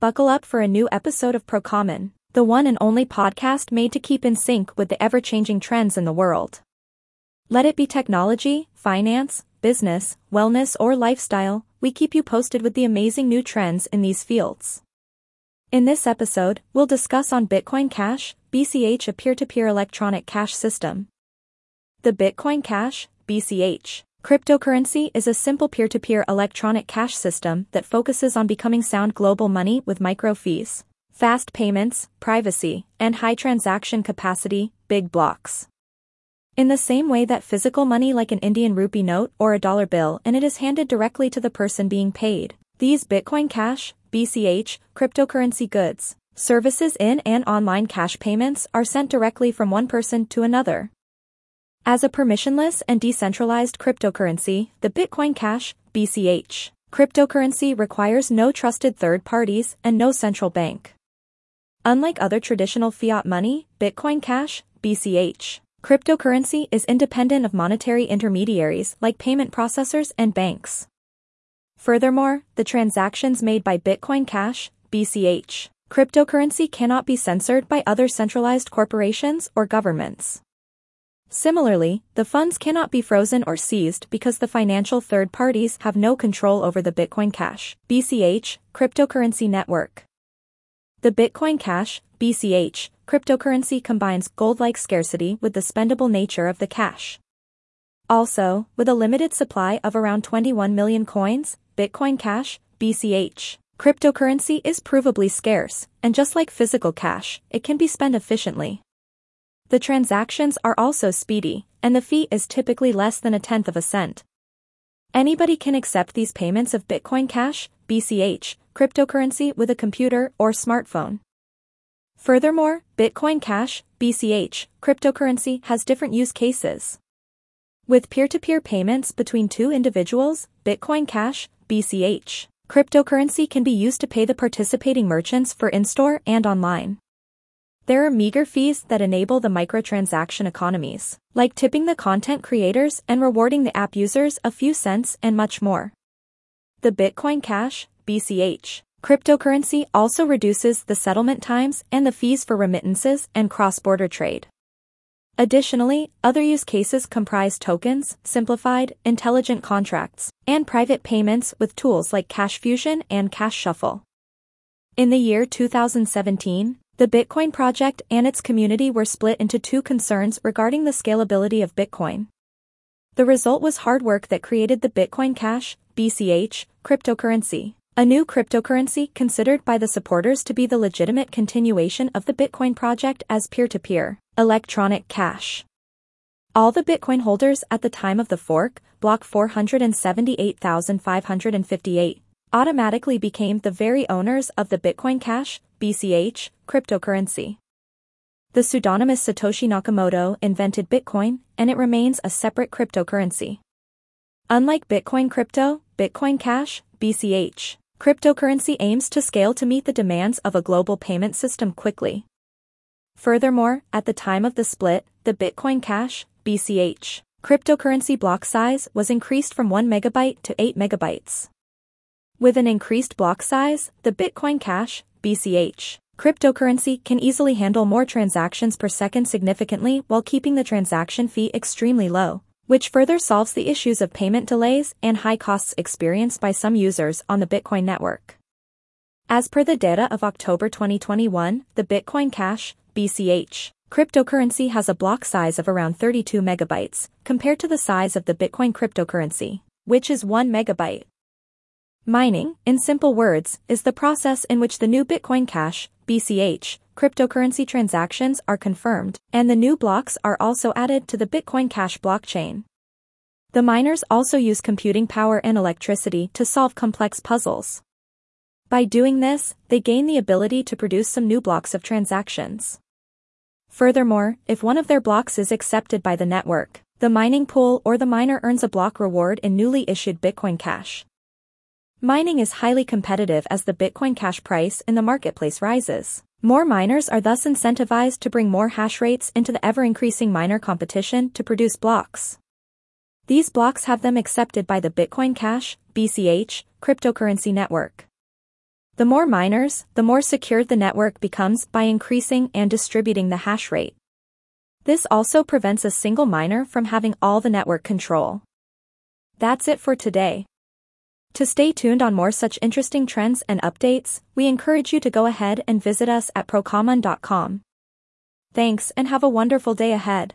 buckle up for a new episode of Procommon, the one and only podcast made to keep in sync with the ever-changing trends in the world. Let it be technology, finance, business, wellness or lifestyle, we keep you posted with the amazing new trends in these fields. In this episode, we'll discuss on Bitcoin Cash, BCH a peer-to-peer electronic cash system. The Bitcoin Cash, BCH, cryptocurrency is a simple peer-to-peer electronic cash system that focuses on becoming sound global money with micro fees, fast payments, privacy, and high transaction capacity, big blocks. In the same way that physical money like an Indian rupee note or a dollar bill and it is handed directly to the person being paid, these Bitcoin Cash, BCH, cryptocurrency goods, services in and online cash payments are sent directly from one person to another. As a permissionless and decentralized cryptocurrency, the Bitcoin Cash, BCH, cryptocurrency requires no trusted third parties and no central bank. Unlike other traditional fiat money, Bitcoin Cash, BCH, cryptocurrency is independent of monetary intermediaries like payment processors and banks. Furthermore, the transactions made by Bitcoin Cash, BCH, cryptocurrency cannot be censored by other centralized corporations or governments. Similarly, the funds cannot be frozen or seized because the financial third parties have no control over the Bitcoin Cash, BCH, cryptocurrency network. The Bitcoin Cash, BCH, cryptocurrency combines gold-like scarcity with the spendable nature of the cash. Also, with a limited supply of around 21 million coins, Bitcoin Cash, BCH. Cryptocurrency is provably scarce, and just like physical cash, it can be spent efficiently. The transactions are also speedy, and the fee is typically less than a tenth of a cent. Anybody can accept these payments of Bitcoin Cash, BCH, cryptocurrency with a computer or smartphone. Furthermore, Bitcoin Cash, BCH, cryptocurrency has different use cases. With peer-to-peer payments between two individuals, Bitcoin Cash, BCH. Cryptocurrency can be used to pay the participating merchants for in-store and online. There are meager fees that enable the microtransaction economies, like tipping the content creators and rewarding the app users a few cents and much more. The Bitcoin Cash, BCH, cryptocurrency also reduces the settlement times and the fees for remittances and cross-border trade. Additionally, other use cases comprise tokens, simplified, intelligent contracts, and private payments with tools like Cash Fusion and Cash Shuffle. In the year 2017, the Bitcoin project and its community were split into two concerns regarding the scalability of Bitcoin. The result was hard fork that created the Bitcoin Cash, BCH, cryptocurrency, a new cryptocurrency considered by the supporters to be the legitimate continuation of the Bitcoin project as peer-to-peer electronic cash. All the Bitcoin holders at the time of the fork, block 478,558, automatically became the very owners of the Bitcoin Cash, BCH, cryptocurrency. The pseudonymous Satoshi Nakamoto invented Bitcoin, and it remains a separate cryptocurrency. Unlike Bitcoin Crypto, Bitcoin Cash, BCH, cryptocurrency aims to scale to meet the demands of a global payment system quickly. Furthermore, at the time of the split, the Bitcoin Cash, BCH, cryptocurrency block size was increased from 1 megabyte to 8 megabytes. With an increased block size, the Bitcoin Cash, BCH, cryptocurrency can easily handle more transactions per second significantly while keeping the transaction fee extremely low, which further solves the issues of payment delays and high costs experienced by some users on the Bitcoin network. As per the data of October 2021, the Bitcoin Cash, BCH. Cryptocurrency has a block size of around 32 megabytes, compared to the size of the Bitcoin cryptocurrency, which is 1 megabyte. Mining, in simple words, is the process in which the new Bitcoin Cash, BCH, cryptocurrency transactions are confirmed, and the new blocks are also added to the Bitcoin Cash blockchain. The miners also use computing power and electricity to solve complex puzzles. By doing this, they gain the ability to produce some new blocks of transactions. Furthermore, if one of their blocks is accepted by the network, the mining pool or the miner earns a block reward in newly issued Bitcoin Cash. Mining is highly competitive as the Bitcoin Cash price in the marketplace rises. More miners are thus incentivized to bring more hash rates into the ever-increasing miner competition to produce blocks. These blocks have them accepted by the Bitcoin Cash, BCH, cryptocurrency network. The more miners, the more secure the network becomes by increasing and distributing the hash rate. This also prevents a single miner from having all the network control. That's it for today. To stay tuned on more such interesting trends and updates, we encourage you to go ahead and visit us at procommon.com. Thanks and have a wonderful day ahead.